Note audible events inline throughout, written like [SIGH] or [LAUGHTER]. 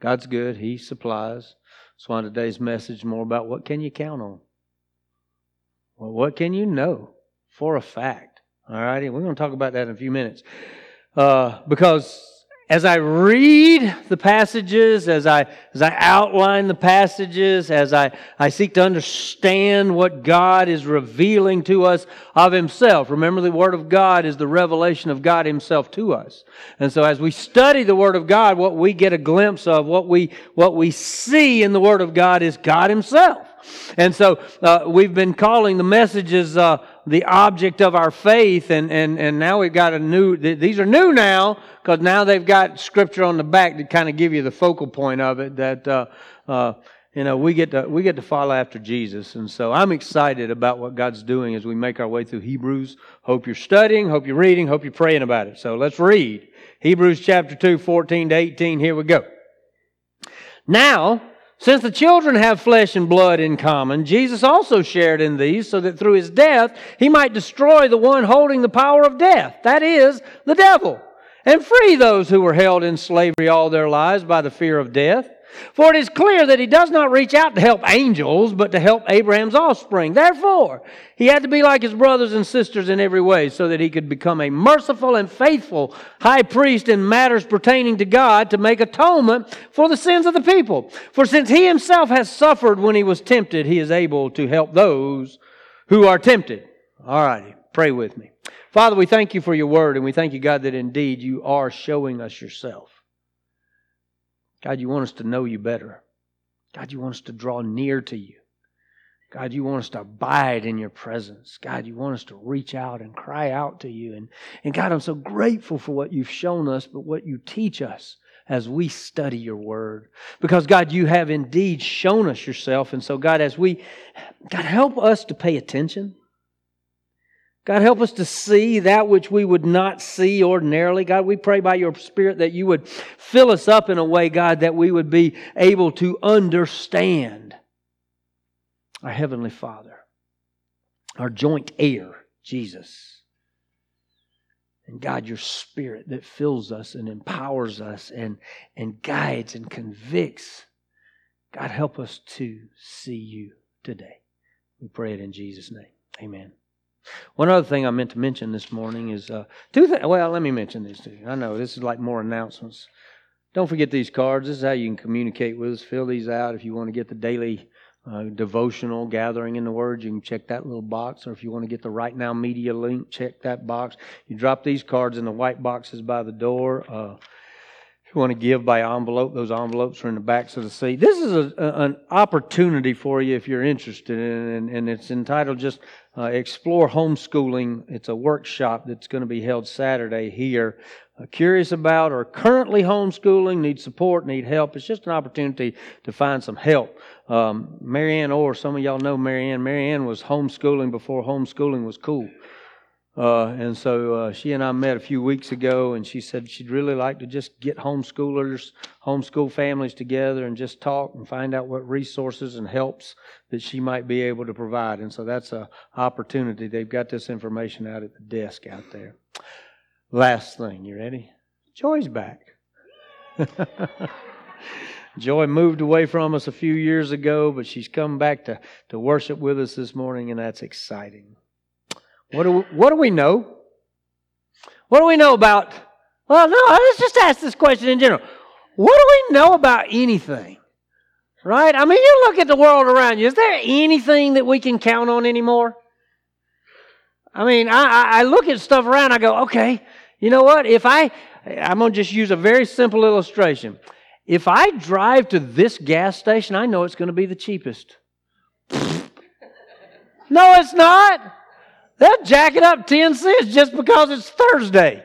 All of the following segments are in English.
God's good. He supplies. That's why today's message more about what can you count on? Well, what can you know for a fact? All righty, we're going to talk about that in a few minutes. Uh, because as I read the passages, as I, as I outline the passages, as I, I seek to understand what God is revealing to us of Himself. Remember, the Word of God is the revelation of God Himself to us. And so as we study the Word of God, what we get a glimpse of, what we, what we see in the Word of God is God Himself. And so uh, we've been calling the messages uh, the object of our faith, and, and, and now we've got a new, these are new now, because now they've got scripture on the back to kind of give you the focal point of it that, uh, uh, you know, we get, to, we get to follow after Jesus. And so I'm excited about what God's doing as we make our way through Hebrews. Hope you're studying, hope you're reading, hope you're praying about it. So let's read. Hebrews chapter 2, 14 to 18. Here we go. Now, since the children have flesh and blood in common, Jesus also shared in these so that through his death he might destroy the one holding the power of death, that is, the devil, and free those who were held in slavery all their lives by the fear of death. For it is clear that he does not reach out to help angels, but to help Abraham's offspring. Therefore, he had to be like his brothers and sisters in every way, so that he could become a merciful and faithful high priest in matters pertaining to God to make atonement for the sins of the people. For since he himself has suffered when he was tempted, he is able to help those who are tempted. All righty, pray with me. Father, we thank you for your word, and we thank you, God, that indeed you are showing us yourself. God, you want us to know you better. God, you want us to draw near to you. God, you want us to abide in your presence. God, you want us to reach out and cry out to you. And, and God, I'm so grateful for what you've shown us, but what you teach us as we study your word. Because, God, you have indeed shown us yourself. And so, God, as we, God, help us to pay attention. God, help us to see that which we would not see ordinarily. God, we pray by your Spirit that you would fill us up in a way, God, that we would be able to understand our Heavenly Father, our joint heir, Jesus. And God, your Spirit that fills us and empowers us and, and guides and convicts. God, help us to see you today. We pray it in Jesus' name. Amen. One other thing I meant to mention this morning is uh, two things. Well, let me mention these two. I know this is like more announcements. Don't forget these cards. This is how you can communicate with us. Fill these out if you want to get the daily uh, devotional gathering in the Word. You can check that little box. Or if you want to get the Right Now Media link, check that box. You drop these cards in the white boxes by the door. Uh, you want to give by envelope, those envelopes are in the backs of the seat. This is a, a, an opportunity for you if you're interested in and, and it's entitled just uh, Explore Homeschooling. It's a workshop that's going to be held Saturday here. Uh, curious about or currently homeschooling, need support, need help. It's just an opportunity to find some help. Um, Marianne Orr, some of y'all know Marianne. Marianne was homeschooling before homeschooling was cool. Uh, and so uh, she and I met a few weeks ago, and she said she'd really like to just get homeschoolers, homeschool families together and just talk and find out what resources and helps that she might be able to provide. And so that's an opportunity. They've got this information out at the desk out there. Last thing, you ready? Joy's back. [LAUGHS] Joy moved away from us a few years ago, but she's come back to, to worship with us this morning, and that's exciting. What do we, what do we know? What do we know about? Well, no, let's just ask this question in general. What do we know about anything? Right? I mean, you look at the world around you. Is there anything that we can count on anymore? I mean, I, I look at stuff around. I go, okay, you know what? If I, I'm going to just use a very simple illustration. If I drive to this gas station, I know it's going to be the cheapest. [LAUGHS] no, it's not. They'll jack it up 10 cents just because it's Thursday.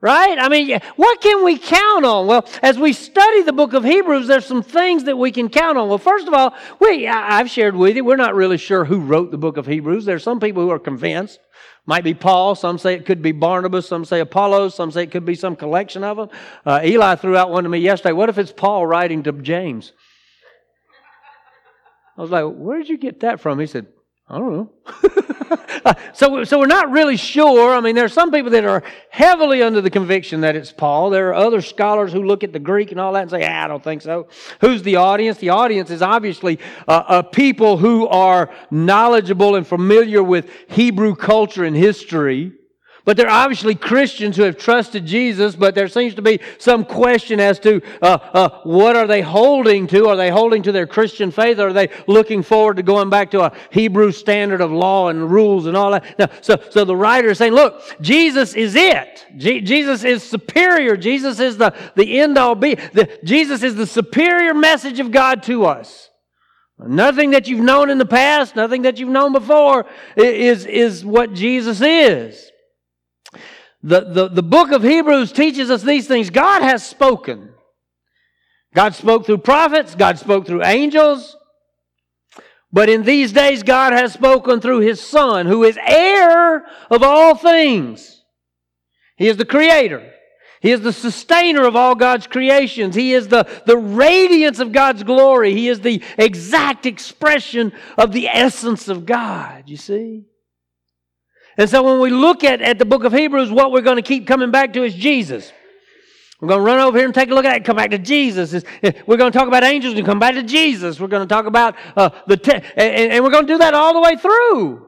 Right? I mean, what can we count on? Well, as we study the book of Hebrews, there's some things that we can count on. Well, first of all, we, I've shared with you, we're not really sure who wrote the book of Hebrews. There's some people who are convinced. Might be Paul. Some say it could be Barnabas. Some say Apollos. Some say it could be some collection of them. Uh, Eli threw out one to me yesterday. What if it's Paul writing to James? I was like, where did you get that from? He said, I don't know. [LAUGHS] so, so we're not really sure. I mean, there are some people that are heavily under the conviction that it's Paul. There are other scholars who look at the Greek and all that and say, ah, I don't think so. Who's the audience? The audience is obviously uh, uh, people who are knowledgeable and familiar with Hebrew culture and history. But they're obviously Christians who have trusted Jesus, but there seems to be some question as to uh, uh, what are they holding to? Are they holding to their Christian faith, or are they looking forward to going back to a Hebrew standard of law and rules and all that? Now, so, so the writer is saying, look, Jesus is it. Je- Jesus is superior. Jesus is the, the end all be. The, Jesus is the superior message of God to us. Nothing that you've known in the past, nothing that you've known before is, is what Jesus is. The, the, the book of Hebrews teaches us these things. God has spoken. God spoke through prophets, God spoke through angels. But in these days, God has spoken through His Son, who is heir of all things. He is the creator. He is the sustainer of all God's creations. He is the, the radiance of God's glory. He is the exact expression of the essence of God, you see? And so when we look at, at the book of Hebrews, what we're going to keep coming back to is Jesus. We're going to run over here and take a look at it, come back to Jesus. We're going to talk about angels and come back to Jesus. We're going to talk about uh, the, te- and, and we're going to do that all the way through.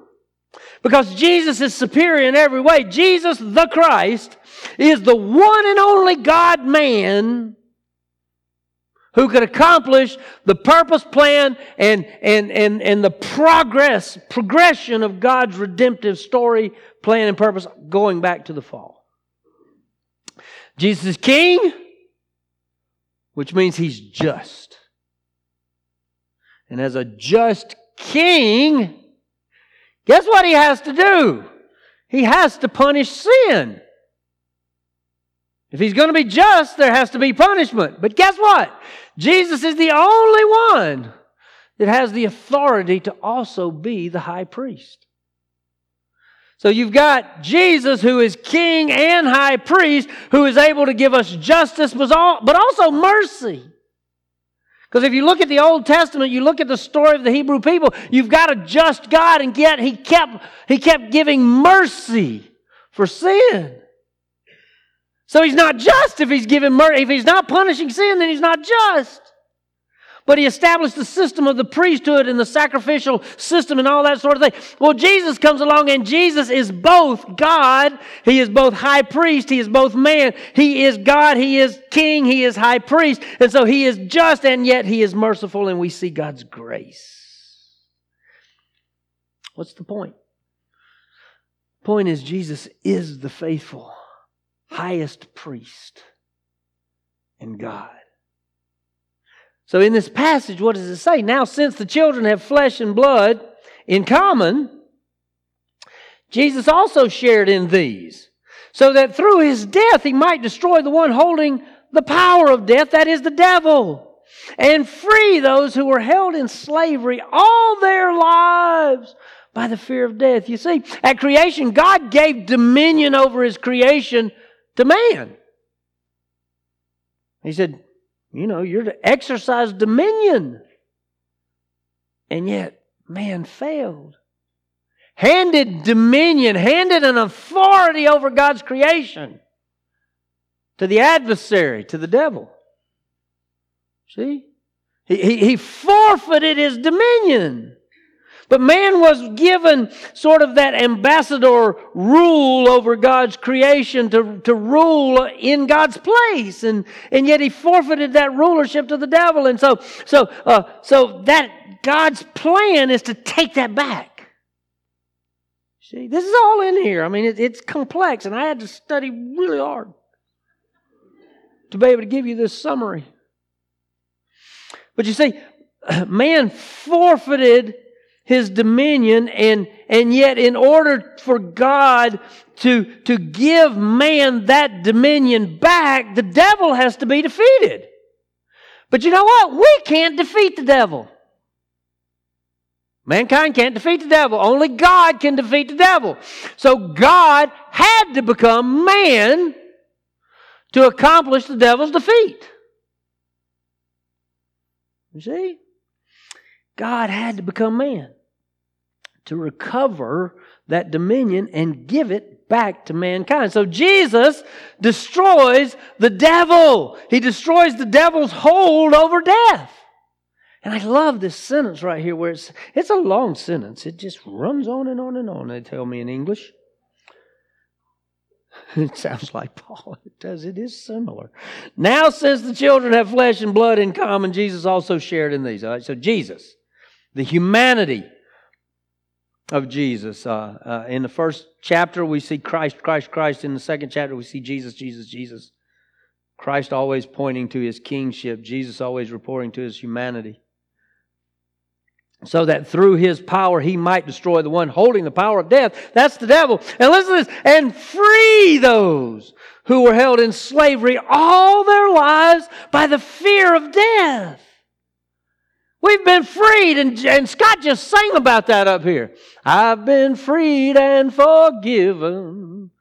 Because Jesus is superior in every way. Jesus, the Christ, is the one and only God man who could accomplish the purpose, plan, and, and, and, and the progress, progression of God's redemptive story, plan, and purpose going back to the fall. Jesus is king, which means he's just. And as a just king, guess what he has to do? He has to punish sin. If he's going to be just, there has to be punishment. But guess what? Jesus is the only one that has the authority to also be the high priest. So you've got Jesus who is king and high priest who is able to give us justice but also mercy. Because if you look at the Old Testament, you look at the story of the Hebrew people, you've got a just God and yet he kept, he kept giving mercy for sin. So he's not just if he's giving mercy. If he's not punishing sin, then he's not just. But he established the system of the priesthood and the sacrificial system and all that sort of thing. Well, Jesus comes along and Jesus is both God. He is both high priest. He is both man. He is God. He is king. He is high priest. And so he is just and yet he is merciful and we see God's grace. What's the point? Point is Jesus is the faithful highest priest and God. So, in this passage, what does it say? Now, since the children have flesh and blood in common, Jesus also shared in these, so that through his death he might destroy the one holding the power of death, that is the devil, and free those who were held in slavery all their lives by the fear of death. You see, at creation, God gave dominion over his creation to man. He said, You know, you're to exercise dominion. And yet, man failed. Handed dominion, handed an authority over God's creation to the adversary, to the devil. See? He, he, he forfeited his dominion. But man was given sort of that ambassador rule over God's creation to, to rule in God's place. And, and yet he forfeited that rulership to the devil. And so, so, uh, so that God's plan is to take that back. See, this is all in here. I mean, it, it's complex, and I had to study really hard to be able to give you this summary. But you see, [CLEARS THROAT] man forfeited his dominion and, and yet in order for God to, to give man that dominion back, the devil has to be defeated. But you know what? We can't defeat the devil. Mankind can't defeat the devil. Only God can defeat the devil. So God had to become man to accomplish the devil's defeat. You see? God had to become man to recover that dominion and give it back to mankind. So Jesus destroys the devil. He destroys the devil's hold over death. And I love this sentence right here where it's, it's a long sentence. It just runs on and on and on, they tell me in English. [LAUGHS] It sounds like Paul. It does. It is similar. Now, since the children have flesh and blood in common, Jesus also shared in these. All right? So, Jesus, the humanity of Jesus. Uh, uh, in the first chapter, we see Christ, Christ, Christ. In the second chapter, we see Jesus, Jesus, Jesus. Christ always pointing to his kingship, Jesus always reporting to his humanity. So that through his power he might destroy the one holding the power of death. That's the devil. And listen to this and free those who were held in slavery all their lives by the fear of death. We've been freed, and, and Scott just sang about that up here. I've been freed and forgiven.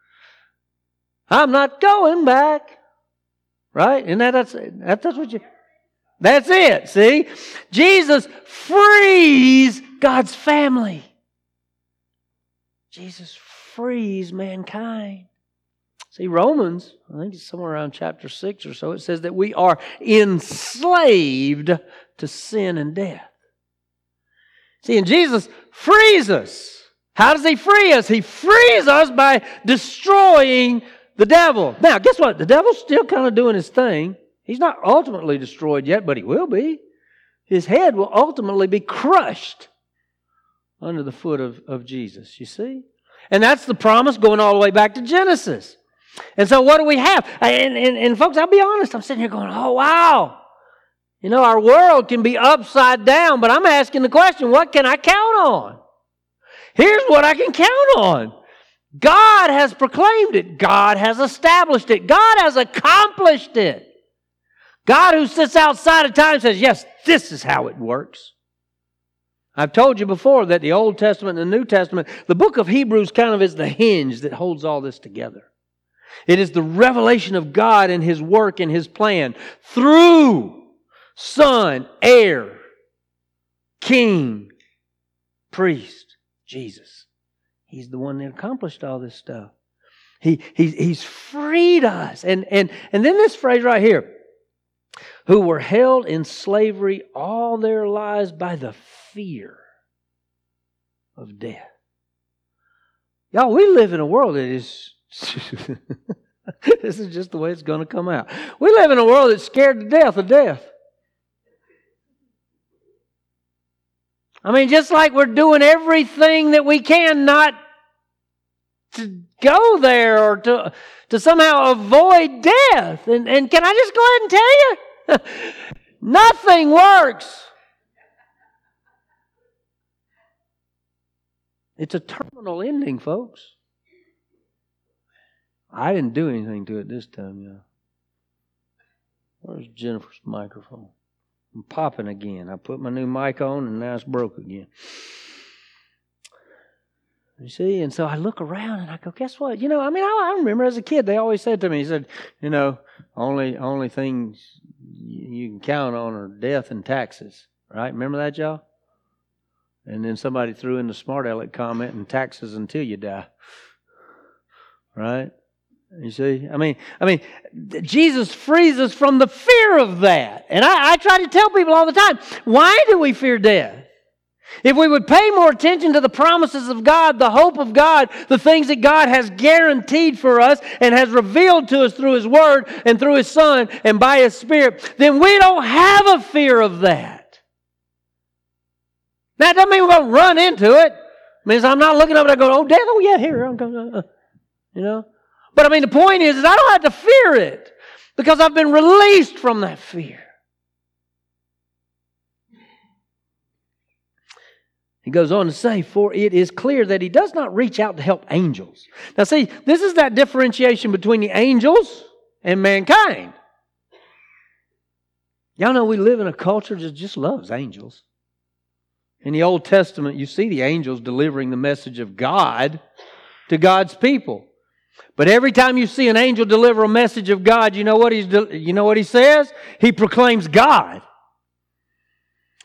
I'm not going back. Right? And that, that's, that, that's what you. That's it, see? Jesus frees God's family. Jesus frees mankind. See, Romans, I think it's somewhere around chapter 6 or so, it says that we are enslaved to sin and death. See, and Jesus frees us. How does he free us? He frees us by destroying the devil. Now, guess what? The devil's still kind of doing his thing. He's not ultimately destroyed yet, but he will be. His head will ultimately be crushed under the foot of, of Jesus, you see? And that's the promise going all the way back to Genesis. And so what do we have? And, and, and folks, I'll be honest, I'm sitting here going, oh, wow. You know, our world can be upside down, but I'm asking the question, what can I count on? Here's what I can count on. God has proclaimed it. God has established it. God has accomplished it. God who sits outside of time says, yes, this is how it works. I've told you before that the Old Testament and the New Testament, the book of Hebrews kind of is the hinge that holds all this together. It is the revelation of God and His work and His plan through Son, heir, King, priest, Jesus. He's the one that accomplished all this stuff. He, he, he's freed us. And, and, and then this phrase right here who were held in slavery all their lives by the fear of death. Y'all, we live in a world that is [LAUGHS] this is just the way it's going to come out. We live in a world that's scared to death of death. I mean, just like we're doing everything that we can not to go there or to, to somehow avoid death. And, and can I just go ahead and tell you? [LAUGHS] Nothing works. It's a terminal ending, folks. I didn't do anything to it this time, yeah. Where's Jennifer's microphone? I'm popping again. I put my new mic on and now it's broke again. You see, and so I look around and I go, guess what? You know, I mean, I, I remember as a kid they always said to me, he said, you know, only only things you can count on are death and taxes, right? Remember that, y'all? And then somebody threw in the smart aleck comment and taxes until you die, right? You see, I mean, I mean, Jesus frees us from the fear of that. And I, I, try to tell people all the time, why do we fear death? If we would pay more attention to the promises of God, the hope of God, the things that God has guaranteed for us and has revealed to us through His Word and through His Son and by His Spirit, then we don't have a fear of that. That doesn't mean we're going to run into it. It means I'm not looking up and going, oh, death, oh, yeah, here. I'm going, you know? But I mean, the point is, is I don't have to fear it because I've been released from that fear. He goes on to say, For it is clear that he does not reach out to help angels. Now, see, this is that differentiation between the angels and mankind. Y'all know we live in a culture that just loves angels. In the Old Testament, you see the angels delivering the message of God to God's people. But every time you see an angel deliver a message of God, you know what he's you know what he says? He proclaims God.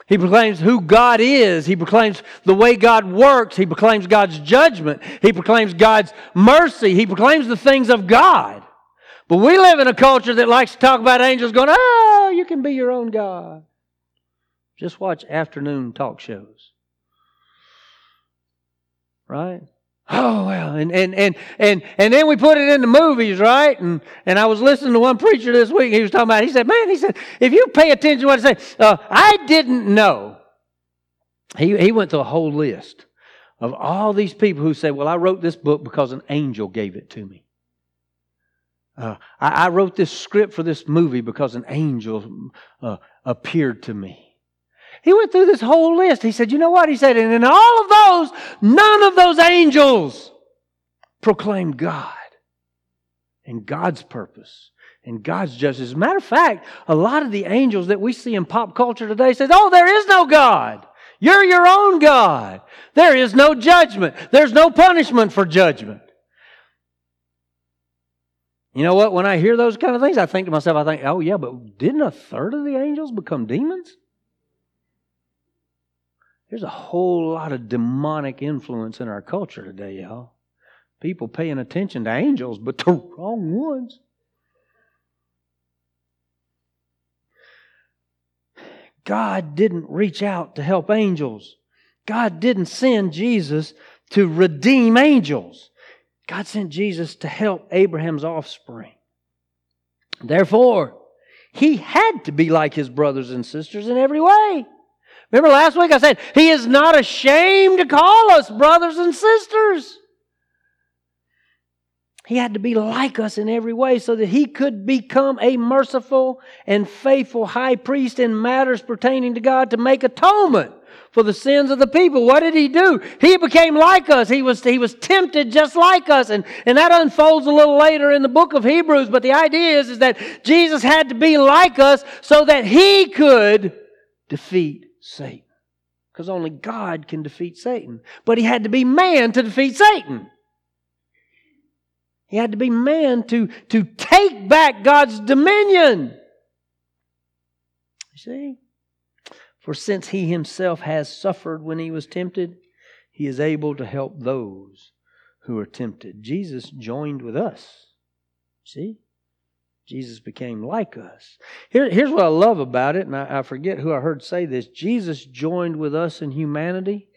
He proclaims who God is. He proclaims the way God works. He proclaims God's judgment. He proclaims God's mercy. He proclaims the things of God. But we live in a culture that likes to talk about angels going, oh, you can be your own God. Just watch afternoon talk shows. Right? Oh well, and and and and and then we put it in the movies, right? And and I was listening to one preacher this week. He was talking about. He said, "Man, he said, if you pay attention to what I say, uh, I didn't know." He he went through a whole list of all these people who said, "Well, I wrote this book because an angel gave it to me." Uh, I, I, wrote this script for this movie because an angel uh, appeared to me. He went through this whole list. He said, You know what? He said, And in all of those, none of those angels proclaimed God and God's purpose and God's justice. As a matter of fact, a lot of the angels that we see in pop culture today says, Oh, there is no God. You're your own God. There is no judgment. There's no punishment for judgment. You know what? When I hear those kind of things, I think to myself, I think, oh, yeah, but didn't a third of the angels become demons? There's a whole lot of demonic influence in our culture today, y'all. People paying attention to angels, but the [LAUGHS] wrong ones. God didn't reach out to help angels. God didn't send Jesus to redeem angels. God sent Jesus to help Abraham's offspring. Therefore, he had to be like his brothers and sisters in every way. Remember last week I said, He is not ashamed to call us brothers and sisters. He had to be like us in every way so that he could become a merciful and faithful high priest in matters pertaining to God to make atonement for the sins of the people. What did he do? He became like us. He was, he was tempted just like us. And, and that unfolds a little later in the book of Hebrews. But the idea is, is that Jesus had to be like us so that he could defeat Satan. Because only God can defeat Satan. But he had to be man to defeat Satan. He had to be man to, to take back God's dominion. You see? For since he himself has suffered when he was tempted, he is able to help those who are tempted. Jesus joined with us. See? Jesus became like us. Here, here's what I love about it, and I, I forget who I heard say this Jesus joined with us in humanity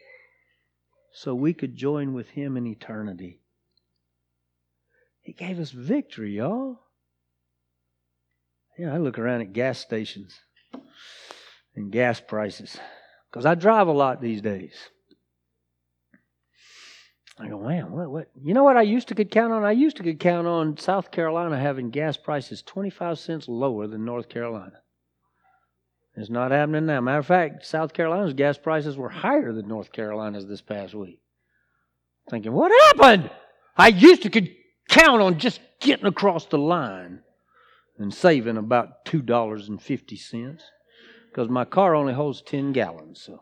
so we could join with him in eternity. He gave us victory, y'all. Yeah, I look around at gas stations and gas prices because I drive a lot these days. I go, man, what, what? You know what I used to could count on? I used to could count on South Carolina having gas prices 25 cents lower than North Carolina. It's not happening now. Matter of fact, South Carolina's gas prices were higher than North Carolina's this past week. Thinking, what happened? I used to could count on just getting across the line and saving about $2.50 because my car only holds 10 gallons. So.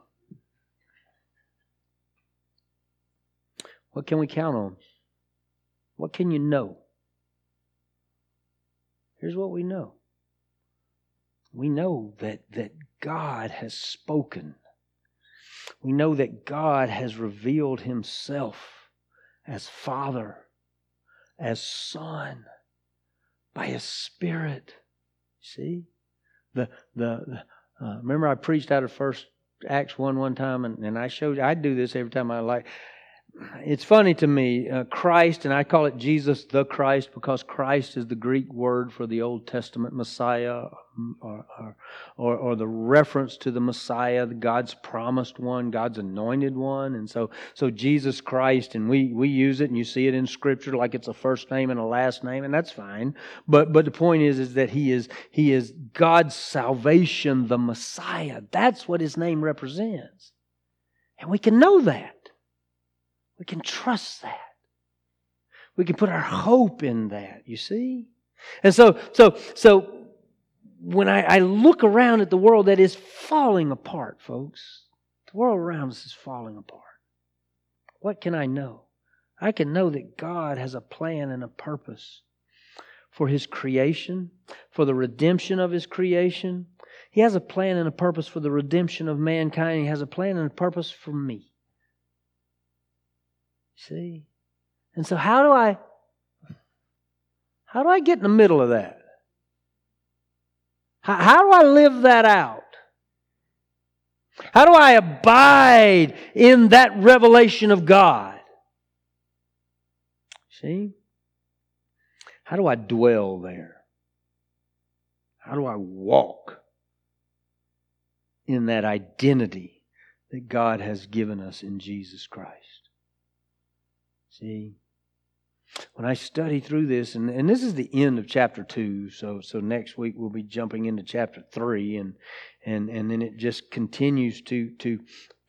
What can we count on? What can you know? Here's what we know. We know that, that God has spoken. We know that God has revealed Himself as Father, as Son, by His Spirit. See? The, the, uh, remember I preached out of first Acts 1 one time, and, and I showed, I do this every time I like it's funny to me, uh, Christ, and I call it Jesus the Christ because Christ is the Greek word for the Old Testament Messiah, mm, or, or, or, the reference to the Messiah, God's promised one, God's anointed one. And so, so Jesus Christ, and we, we use it, and you see it in Scripture like it's a first name and a last name, and that's fine. But, but the point is, is that he is, he is God's salvation, the Messiah. That's what his name represents. And we can know that. We can trust that. We can put our hope in that, you see? And so, so, so when I, I look around at the world that is falling apart, folks, the world around us is falling apart. What can I know? I can know that God has a plan and a purpose for His creation, for the redemption of His creation. He has a plan and a purpose for the redemption of mankind. He has a plan and a purpose for me. See? And so how do I how do I get in the middle of that? How, how do I live that out? How do I abide in that revelation of God? See? How do I dwell there? How do I walk in that identity that God has given us in Jesus Christ? See? When I study through this, and, and this is the end of chapter two, so so next week we'll be jumping into chapter three, and and and then it just continues to to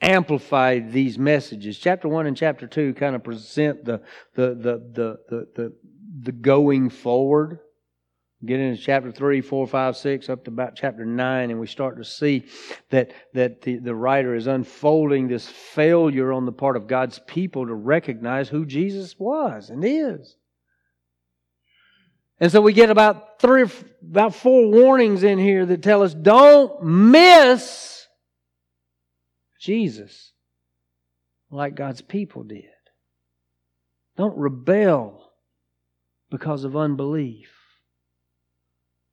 amplify these messages. Chapter one and chapter two kind of present the the the the the, the the going forward. Get into chapter 3, 4, 5, 6, up to about chapter 9, and we start to see that, that the, the writer is unfolding this failure on the part of God's people to recognize who Jesus was and is. And so we get about three, about four warnings in here that tell us don't miss Jesus like God's people did. Don't rebel because of unbelief.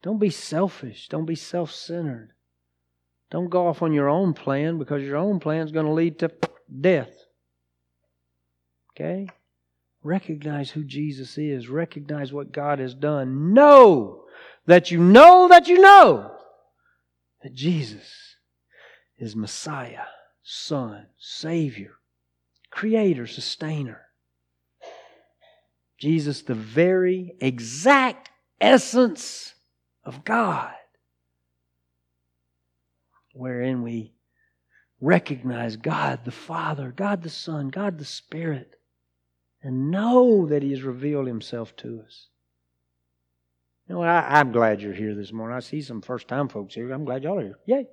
Don't be selfish. Don't be self centered. Don't go off on your own plan because your own plan is going to lead to death. Okay? Recognize who Jesus is. Recognize what God has done. Know that you know that you know that Jesus is Messiah, Son, Savior, Creator, Sustainer. Jesus, the very exact essence of God, wherein we recognize God the Father, God the Son, God the Spirit, and know that He has revealed Himself to us. You know, I, I'm glad you're here this morning. I see some first time folks here. I'm glad y'all are here. Yay.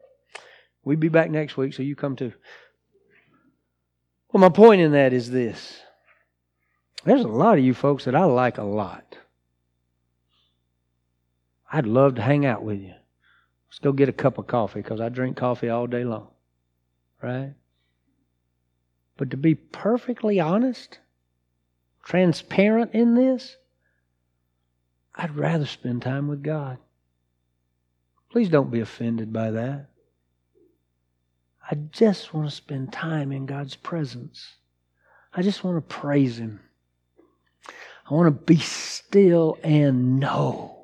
We'll be back next week, so you come too. Well, my point in that is this there's a lot of you folks that I like a lot. I'd love to hang out with you. Let's go get a cup of coffee because I drink coffee all day long. Right? But to be perfectly honest, transparent in this, I'd rather spend time with God. Please don't be offended by that. I just want to spend time in God's presence. I just want to praise Him. I want to be still and know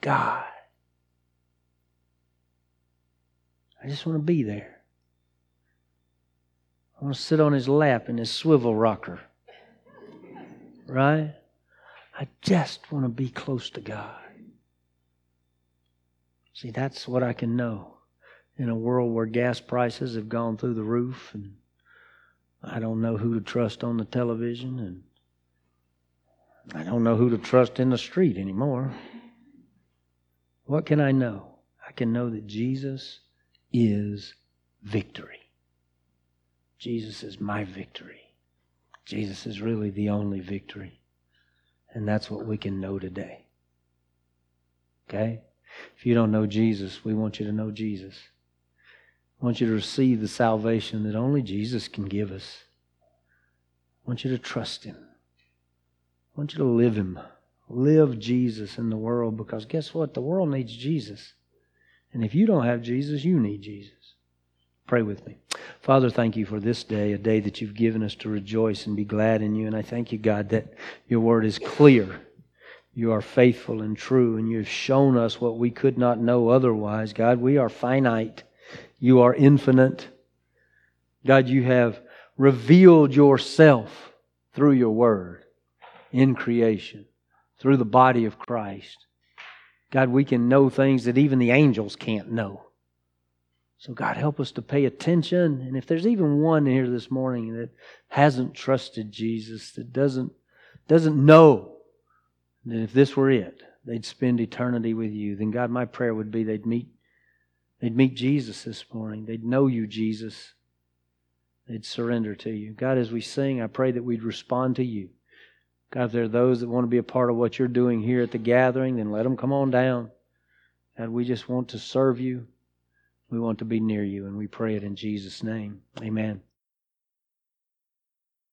God. I just want to be there. I want to sit on his lap in his swivel rocker. Right? I just want to be close to God. See, that's what I can know in a world where gas prices have gone through the roof and I don't know who to trust on the television and I don't know who to trust in the street anymore. What can I know? I can know that Jesus is victory. Jesus is my victory. Jesus is really the only victory. And that's what we can know today. Okay? If you don't know Jesus, we want you to know Jesus. I want you to receive the salvation that only Jesus can give us. I want you to trust Him. I want you to live Him. Live Jesus in the world because guess what? The world needs Jesus. And if you don't have Jesus, you need Jesus. Pray with me. Father, thank you for this day, a day that you've given us to rejoice and be glad in you. And I thank you, God, that your word is clear. You are faithful and true, and you have shown us what we could not know otherwise. God, we are finite. You are infinite. God, you have revealed yourself through your word in creation through the body of Christ. God, we can know things that even the angels can't know. So, God, help us to pay attention. And if there's even one here this morning that hasn't trusted Jesus, that doesn't, doesn't know that if this were it, they'd spend eternity with you, then, God, my prayer would be they'd meet, they'd meet Jesus this morning. They'd know you, Jesus. They'd surrender to you. God, as we sing, I pray that we'd respond to you. God, if there are those that want to be a part of what you're doing here at the gathering, then let them come on down. God, we just want to serve you. We want to be near you, and we pray it in Jesus' name. Amen.